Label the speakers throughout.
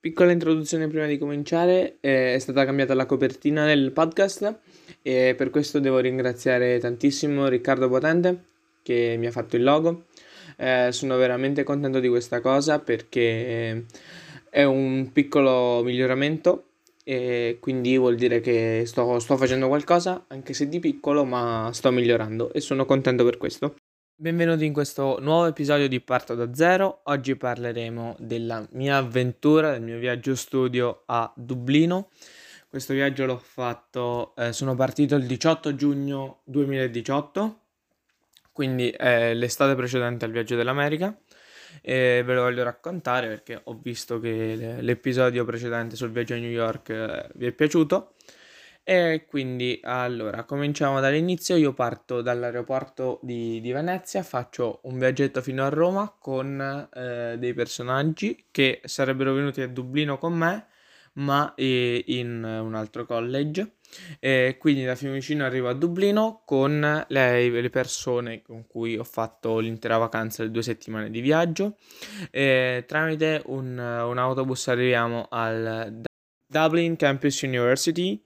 Speaker 1: Piccola introduzione prima di cominciare, eh, è stata cambiata la copertina del podcast e per questo devo ringraziare tantissimo Riccardo Potente che mi ha fatto il logo. Eh, sono veramente contento di questa cosa perché è un piccolo miglioramento e quindi vuol dire che sto, sto facendo qualcosa, anche se di piccolo, ma sto migliorando e sono contento per questo. Benvenuti in questo nuovo episodio di Parto da Zero. Oggi parleremo della mia avventura, del mio viaggio studio a Dublino. Questo viaggio l'ho fatto, eh, sono partito il 18 giugno 2018, quindi è l'estate precedente al viaggio dell'America. E ve lo voglio raccontare perché ho visto che l'episodio precedente sul viaggio a New York eh, vi è piaciuto e quindi allora cominciamo dall'inizio. Io parto dall'aeroporto di, di Venezia, faccio un viaggetto fino a Roma con eh, dei personaggi che sarebbero venuti a Dublino con me, ma eh, in un altro college. E quindi da Fiumicino arrivo a Dublino con le, le, persone con cui ho fatto l'intera vacanza, le due settimane di viaggio. E tramite un, un autobus arriviamo al Dublin Campus University.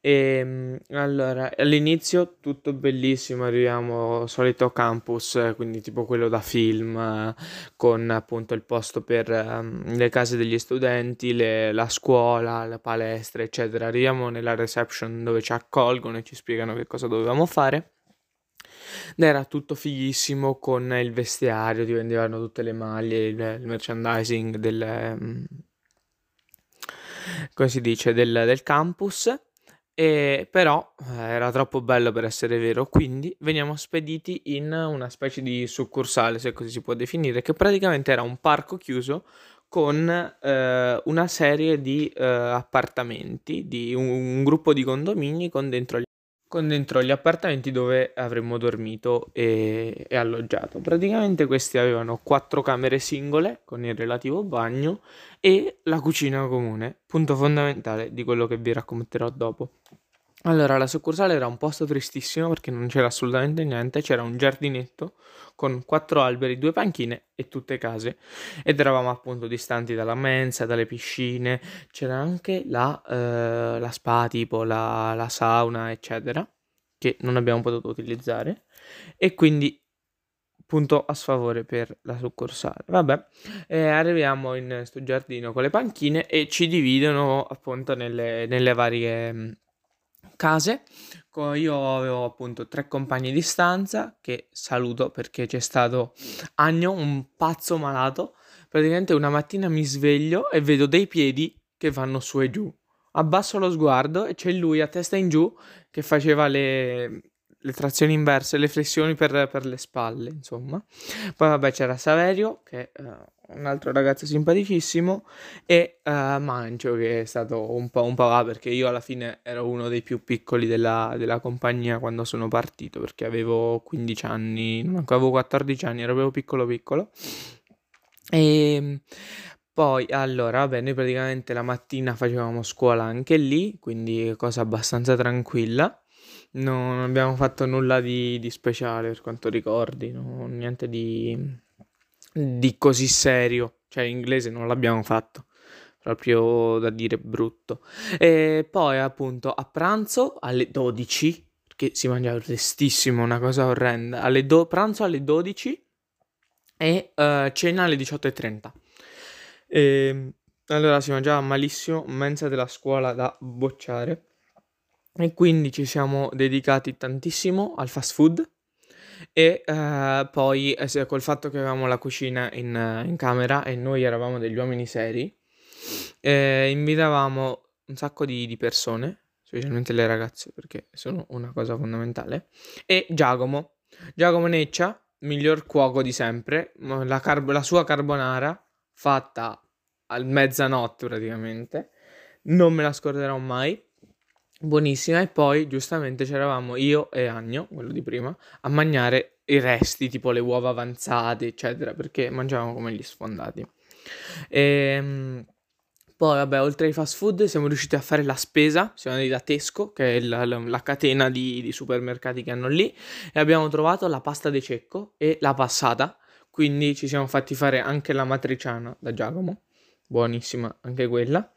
Speaker 1: E ehm, allora all'inizio tutto bellissimo arriviamo al solito campus quindi tipo quello da film con appunto il posto per um, le case degli studenti le, la scuola la palestra eccetera. Arriviamo nella reception dove ci accolgono e ci spiegano che cosa dovevamo fare. Era tutto fighissimo con il vestiario ti vendevano tutte le maglie il, il merchandising del um, come si dice, del, del campus. E però eh, era troppo bello per essere vero, quindi veniamo spediti in una specie di succursale, se così si può definire, che praticamente era un parco chiuso con eh, una serie di eh, appartamenti, di un, un, gruppo di condomini con dentro con dentro gli appartamenti dove avremmo dormito e, e, alloggiato. Praticamente questi avevano quattro camere singole con il relativo bagno e la cucina comune, punto fondamentale di quello che vi racconterò dopo. Allora, la succursale era un posto tristissimo perché non c'era assolutamente niente, c'era un giardinetto con quattro alberi, due panchine e tutte case ed eravamo appunto distanti dalla mensa, dalle piscine, c'era anche la, eh, la spa tipo, la, la sauna eccetera che non abbiamo potuto utilizzare e quindi punto a sfavore per la succursale. Vabbè, eh, arriviamo in questo giardino con le panchine e ci dividono appunto nelle, nelle varie case. Io avevo appunto tre compagni di stanza che saluto perché c'è stato Agno, un pazzo malato. Praticamente una mattina mi sveglio e vedo dei piedi che vanno su e giù. Abbasso lo sguardo e c'è lui a testa in giù che faceva le, le trazioni inverse, le flessioni per, per, le spalle, insomma. Poi vabbè c'era Saverio, che è uh, un altro ragazzo simpaticissimo, e uh, Mancio, che è stato un po' un papà, perché io alla fine ero uno dei più piccoli della, della compagnia quando sono partito, perché avevo 15 anni, non avevo 14 anni, ero proprio piccolo piccolo. E ehm, poi, allora, vabbè, noi praticamente la mattina facevamo scuola anche lì, quindi cosa abbastanza tranquilla. No, non abbiamo fatto nulla di, di speciale per quanto ricordi, no, niente di, di così serio. Cioè, in inglese non l'abbiamo fatto, proprio da dire brutto. E poi, appunto, a pranzo alle 12, che si mangiava prestissimo, una cosa orrenda. Alle do- pranzo alle 12 e uh, cena alle 18.30. E, ehm, allora si mangiava malissimo, mensa della scuola da bocciare. E quindi ci siamo dedicati tantissimo al fast food e eh, poi eh, col fatto che avevamo la cucina in, in camera e noi eravamo degli uomini seri, eh, invitavamo un sacco di, di persone, specialmente le ragazze perché sono una cosa fondamentale, e Giacomo, Giacomo Neccia, miglior cuoco di sempre, la, carbo- la sua carbonara fatta a mezzanotte praticamente, non me la scorderò mai. Buonissima. E poi giustamente c'eravamo io e Agno, quello di prima, a mangiare i resti, tipo le uova avanzate, eccetera, perché mangiavamo come gli sfondati. E, ehm, poi, vabbè, oltre ai fast food siamo riusciti a fare la spesa, siamo andati da Tesco, che è la, la, la catena di, di, supermercati che hanno lì, e abbiamo trovato la pasta de cecco e la passata, quindi ci siamo fatti fare anche la matriciana da Giacomo buonissima anche quella.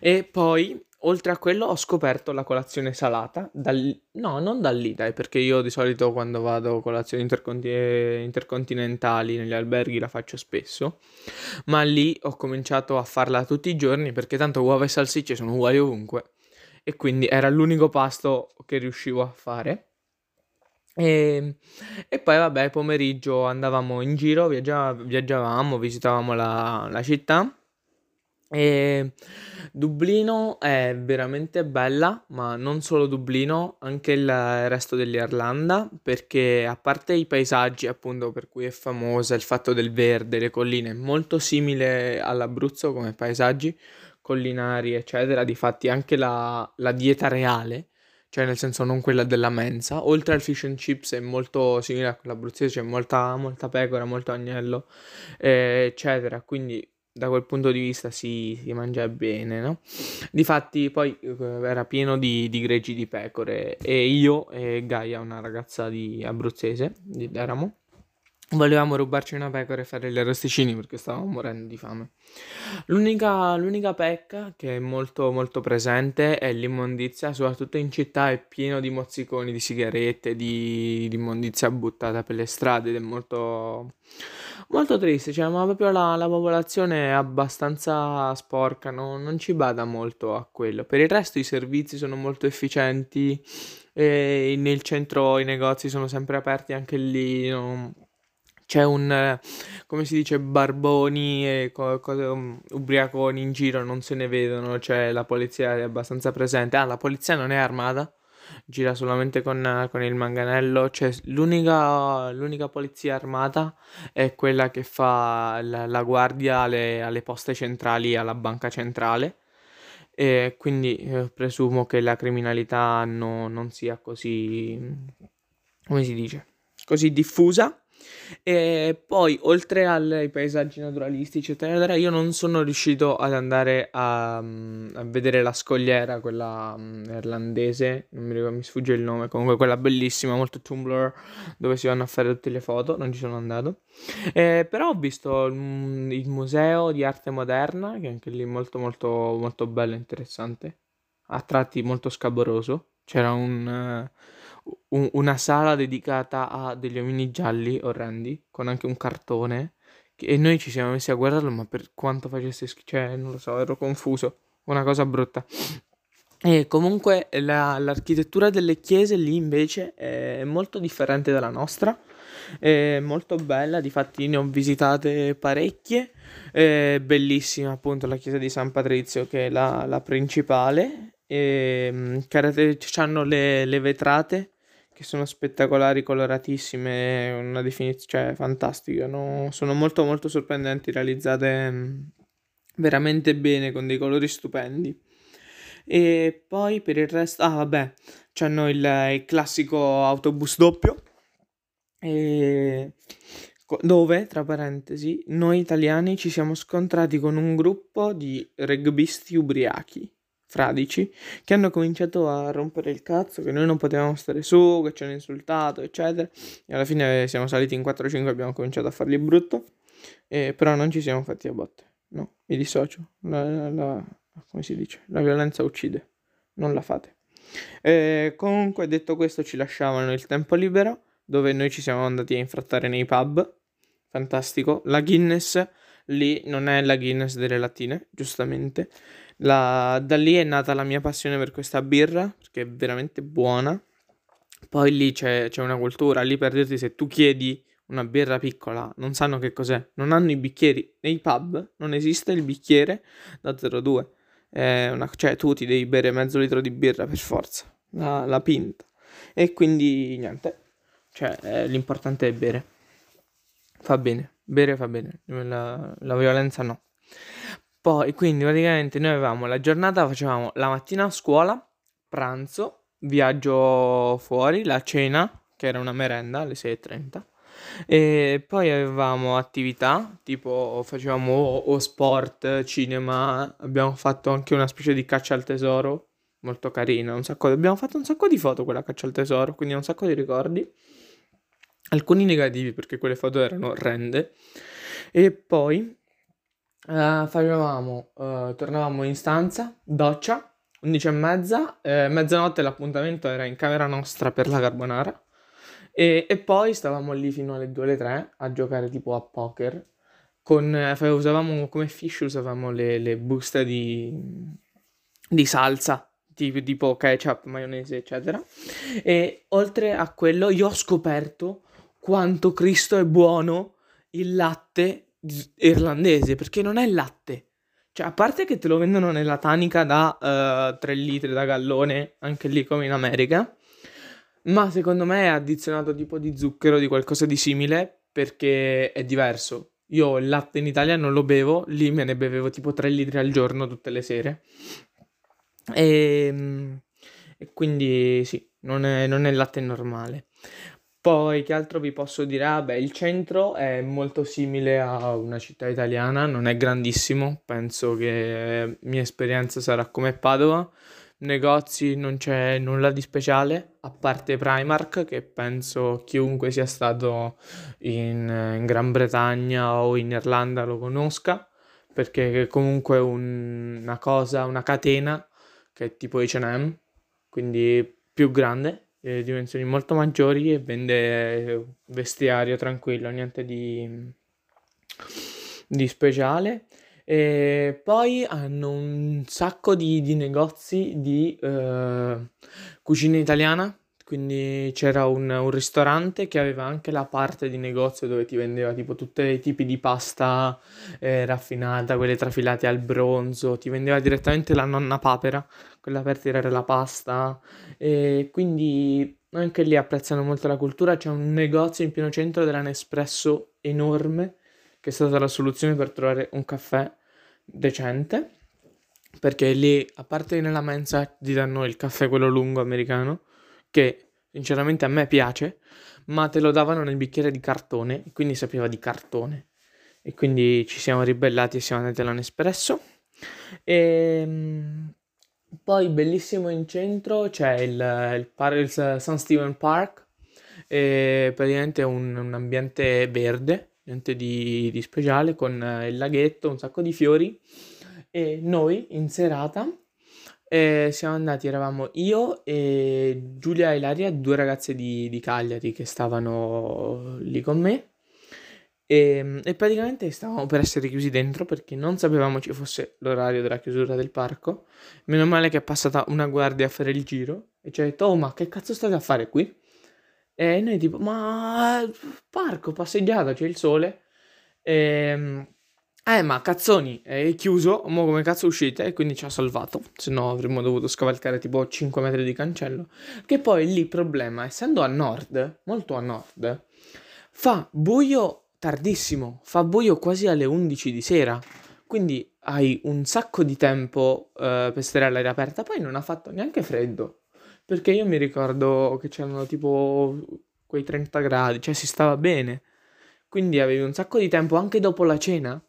Speaker 1: E poi, oltre a quello, ho scoperto la colazione salata. Dal... No, non da lì, dai, perché io di solito quando vado a colazioni interconti- intercontinentali negli alberghi la faccio spesso. Ma lì ho cominciato a farla tutti i giorni perché tanto uova e salsicce sono uguali ovunque. E quindi era l'unico pasto che riuscivo a fare. E, e, poi vabbè, pomeriggio andavamo in giro, viaggia- viaggiavamo, visitavamo la, la città. E Dublino è veramente bella, ma non solo Dublino, anche il resto dell'Irlanda, perché a parte i paesaggi, appunto, per cui è famosa, il fatto del verde, le colline, molto simile all'Abruzzo come paesaggi collinari, eccetera. Difatti anche la, la dieta reale cioè nel senso non quella della mensa. Oltre al fish and chips è molto simile a quella abruzzese, c'è molta, molta pecora, molto agnello, eh, eccetera. Quindi da quel punto di vista si, si mangia bene, no? Difatti poi eh, era pieno di, di greggi di pecore e io e Gaia, una ragazza di abruzzese, di Deramo, Volevamo rubarci una pecora e fare gli arrosticini perché stavamo morendo di fame. L'unica, l'unica pecca che è molto molto presente è l'immondizia, soprattutto in città è pieno di mozziconi, di sigarette, di, di immondizia buttata per le strade ed è molto, molto triste, cioè ma proprio la, la popolazione è abbastanza sporca, no? non ci bada molto a quello. Per il resto i servizi sono molto efficienti, e nel centro i negozi sono sempre aperti anche lì. No? C'è un, come si dice, barboni e co- co- um, ubriaconi in giro, non se ne vedono, cioè la polizia è abbastanza presente. Ah, la polizia non è armata, gira solamente con, con il manganello, cioè l'unica, l'unica, polizia armata è quella che fa la, la guardia alle, alle, poste centrali, alla banca centrale. E quindi eh, presumo che la criminalità no, non sia così, come si dice, così diffusa. E poi, oltre ai paesaggi naturalistici, eccetera, io non sono riuscito ad andare a, mm, a vedere la scogliera, quella um, irlandese, non mi ricordo, mi sfugge il nome, comunque quella bellissima, molto Tumblr, dove si vanno a fare tutte le foto, non ci sono andato. Eh, però ho visto il, il, museo di arte moderna, che anche lì molto molto molto bello e interessante, a tratti molto scaboroso. C'era un... Uh, un- una sala dedicata a degli omini gialli orrendi, con anche un cartone. che- E noi ci siamo messi a guardarlo, ma per quanto facesse schifo, cioè, non lo so, ero confuso. Una cosa brutta. E comunque la- l'architettura delle chiese lì invece è molto differente dalla nostra, è molto bella, difatti ne ho visitate parecchie, è bellissima appunto la chiesa di San Patrizio che è la, la principale, e, mm, hanno le, le vetrate che sono spettacolari, coloratissime, una definizione cioè, fantastica, no? sono molto molto sorprendenti, realizzate mm, veramente bene, con dei colori stupendi. E poi per il resto, ah vabbè, c'hanno il, il classico autobus doppio, e dove, tra parentesi, noi italiani ci siamo scontrati con un gruppo di rugbisti ubriachi fradici che hanno cominciato a rompere il cazzo che noi non potevamo stare su, che ci hanno insultato, eccetera. E alla fine siamo saliti in 4-5 e abbiamo cominciato a fargli brutto. Eh, però non ci siamo fatti a botte. No, mi dissocio. La, la, come si dice? La violenza uccide. Non la fate. Eh, comunque, detto questo, ci lasciavano il tempo libero dove noi ci siamo andati a infrattare nei pub. Fantastico. La Guinness lì non è la Guinness delle lattine, giustamente la, da lì è nata la mia passione per questa birra, perché è veramente buona. Poi lì c'è, c'è una cultura, lì per dirti se tu chiedi una birra piccola, non sanno che cos'è, non hanno i bicchieri. Nei pub non esiste il bicchiere da 0,2. Una, cioè tu ti devi bere mezzo litro di birra per forza, la, la pinta. E quindi niente, cioè l'importante è bere. Fa bene, bere fa bene, la, la violenza no. Poi, quindi praticamente noi avevamo la giornata, facevamo la mattina a scuola, pranzo, viaggio fuori, la cena, che era una merenda alle 6.30. E poi avevamo attività, tipo facevamo o, o sport, cinema, abbiamo fatto anche una specie di caccia al tesoro, molto carina, un sacco, abbiamo fatto un sacco di foto quella caccia al tesoro, quindi un sacco di ricordi. Alcuni negativi perché quelle foto erano orrende. E poi Uh, facevamo, uh, tornavamo in stanza, doccia, 11 e mezza, eh, mezzanotte l'appuntamento era in camera nostra per la carbonara e, e poi stavamo lì fino alle 2 alle 3 a giocare tipo a poker. Con, eh, usavamo come fish, usavamo le, le buste di, di salsa, tipo, ketchup, maionese, eccetera. E oltre a quello io ho scoperto quanto Cristo è buono il latte irlandese, perché non è latte. Cioè, a parte che te lo vendono nella tanica da uh, eh, 3 litri da gallone, anche lì come in America, ma secondo me è addizionato tipo di zucchero, di qualcosa di simile, perché è diverso. Io il latte in Italia non lo bevo, lì me ne bevevo tipo 3 litri al giorno tutte le sere. E, ehm, e quindi sì, non è, non è latte normale. Poi, che altro vi posso dire? Ah, beh, il centro è molto simile a una città italiana, non è grandissimo, penso che mia esperienza sarà come Padova. Negozi non c'è nulla di speciale, a parte Primark, che penso chiunque sia stato in, in Gran Bretagna o in Irlanda lo conosca, perché è comunque un, una cosa, una catena che è tipo H&M, quindi più grande eh, dimensioni molto maggiori e vende vestiario tranquillo, niente di, di speciale. E poi hanno un sacco di, di negozi di uh, cucina italiana quindi c'era un, un, ristorante che aveva anche la parte di negozio dove ti vendeva tipo tutti i tipi di pasta eh, raffinata, quelle trafilate al bronzo, ti vendeva direttamente la nonna papera, quella per tirare la pasta. E quindi anche lì apprezzano molto la cultura, c'è un negozio in pieno centro della Nespresso enorme che è stata la soluzione per trovare un caffè decente perché lì a parte nella mensa ti danno il caffè quello lungo americano che sinceramente a me piace, ma te lo davano nel bicchiere di cartone, quindi sapeva di cartone. E quindi ci siamo ribellati e siamo andati all'Anespresso. E ehm, poi bellissimo in centro c'è il, il, il St. Stephen Park, e praticamente un, un ambiente verde, niente di, di speciale, con il laghetto, un sacco di fiori. E noi in serata e siamo andati, eravamo io e Giulia e Ilaria, due ragazze di, di Cagliari che stavano lì con me. E, e, praticamente stavamo per essere chiusi dentro perché non sapevamo ci fosse l'orario della chiusura del parco. Meno male che è passata una guardia a fare il giro e ci ha detto: Oh, ma che cazzo state a fare qui? E noi, tipo, ma parco, passeggiata, c'è il sole. E eh, ma cazzoni, è chiuso, mo come cazzo uscite? E quindi ci ha salvato, se no avremmo dovuto scavalcare tipo 5 metri di cancello. Che poi lì il problema, essendo a nord, molto a nord, fa buio tardissimo, fa buio quasi alle 11 di sera. Quindi hai un sacco di tempo uh, per stare all'aria aperta, poi non ha fatto neanche freddo. Perché io mi ricordo che c'erano tipo quei 30 gradi, cioè si stava bene. Quindi avevi un sacco di tempo anche dopo la cena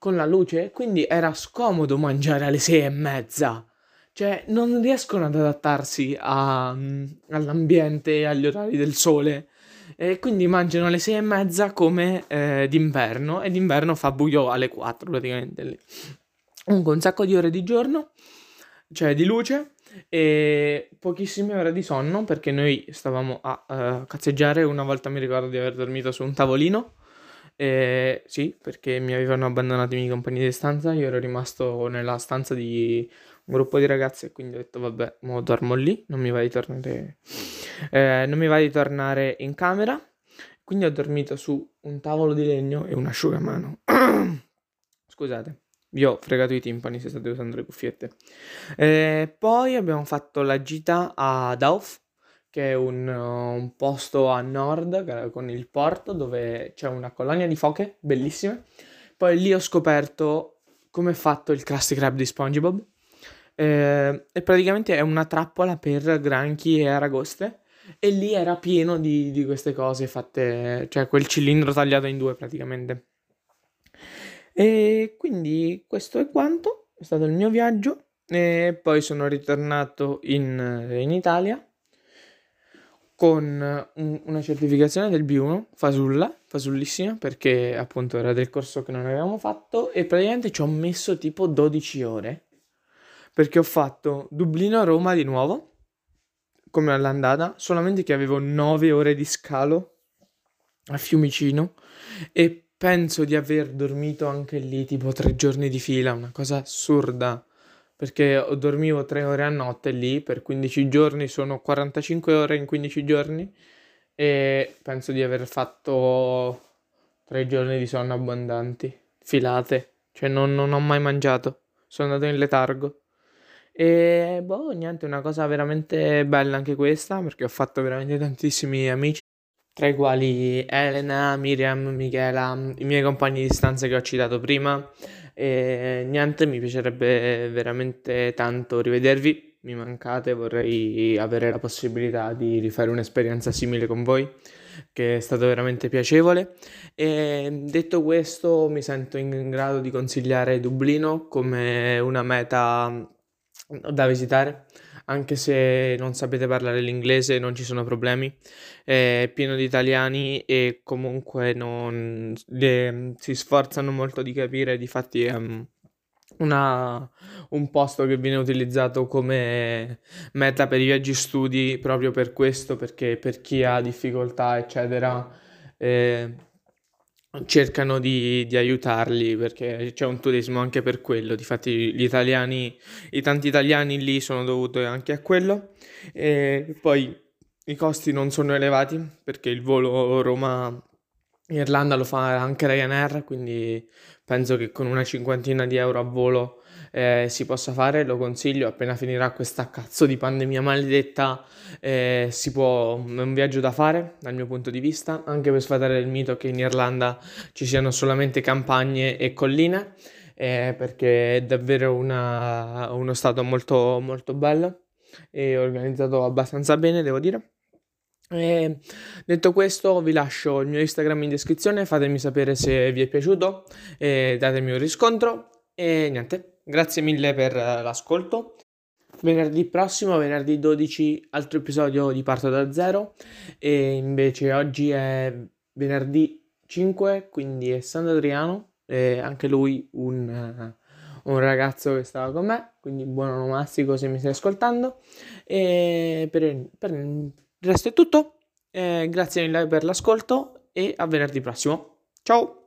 Speaker 1: con la luce, quindi era scomodo mangiare alle sei e mezza. Cioè, non riescono ad adattarsi a, mm, all'ambiente e agli orari del sole. E quindi mangiano alle sei e mezza come eh, d'inverno. E d'inverno fa buio alle 4 praticamente. Comunque, un sacco di ore di giorno, cioè di luce, e pochissime ore di sonno perché noi stavamo a uh, cazzeggiare. Una volta mi ricordo di aver dormito su un tavolino eh, sì, perché mi avevano abbandonato i miei compagni di stanza, io ero rimasto nella stanza di un gruppo di ragazzi e quindi ho detto vabbè, mo dormo lì, non mi va di tornare, eh, non mi va di tornare in camera. Quindi ho dormito su un tavolo di legno e un asciugamano. Scusate, vi ho fregato i timpani se state usando le cuffiette. Eh, poi abbiamo fatto la gita a Dauf, che è un, un posto a nord con il porto dove c'è una colonia di foche bellissime. Poi lì ho scoperto come è fatto il Krusty Krab di SpongeBob. Eh, e praticamente è una trappola per granchi e aragoste. E lì era pieno di, di queste cose fatte, cioè quel cilindro tagliato in due praticamente. E quindi questo è quanto, è stato il mio viaggio. E poi sono ritornato in, in Italia con un, una certificazione del B1 Fasulla fasullissima perché appunto era del corso che non avevamo fatto e praticamente ci ho messo tipo 12 ore perché ho fatto Dublino-Roma di nuovo come all'andata, solamente che avevo 9 ore di scalo a Fiumicino e penso di aver dormito anche lì tipo 3 giorni di fila, una cosa assurda perché dormivo 3 ore a notte lì per 15 giorni, sono 45 ore in 15 giorni e penso di aver fatto 3 giorni di sonno abbondanti, filate, cioè non, non ho mai mangiato, sono andato in letargo. E boh, niente, una cosa veramente bella anche questa, perché ho fatto veramente tantissimi amici, tra i quali Elena, Miriam, Michela, i miei compagni di stanza che ho citato prima. E niente, mi piacerebbe veramente tanto rivedervi, mi mancate, vorrei avere la possibilità di rifare un'esperienza simile con voi, che è stato veramente piacevole. E detto questo, mi sento in grado di consigliare Dublino come una meta da visitare, anche se non sapete parlare l'inglese non ci sono problemi, è pieno di italiani e comunque non, le, si sforzano molto di capire, difatti è um, una, un posto che viene utilizzato come meta per i viaggi studi proprio per questo, perché per chi ha difficoltà eccetera... Eh, cercano di, di, aiutarli perché c'è un turismo anche per quello. Difatti, gli italiani, i tanti italiani lì sono dovuti anche a quello. E poi i costi non sono elevati perché il volo Roma-Irlanda lo fa anche Ryanair, quindi penso che con una cinquantina di euro a volo eh, si possa fare, lo consiglio, appena finirà questa cazzo di pandemia maledetta eh, si può, è un viaggio da fare dal mio punto di vista, anche per sfatare il mito che in Irlanda ci siano solamente campagne e colline, eh, perché è davvero una, uno stato molto, molto bello e organizzato abbastanza bene, devo dire. E detto questo, vi lascio il mio Instagram in descrizione. Fatemi sapere se vi è piaciuto, e datemi un riscontro. E niente, Grazie mille per eh, l'ascolto. Venerdì prossimo, venerdì 12, altro episodio di Parto da Zero. E invece oggi è venerdì 5, quindi è San Adriano. E anche lui un, uh, un ragazzo che stava con me. Quindi buon onomastico se mi stai ascoltando. E per, per il resto è tutto. Eh, grazie mille per l'ascolto e a venerdì prossimo. Ciao!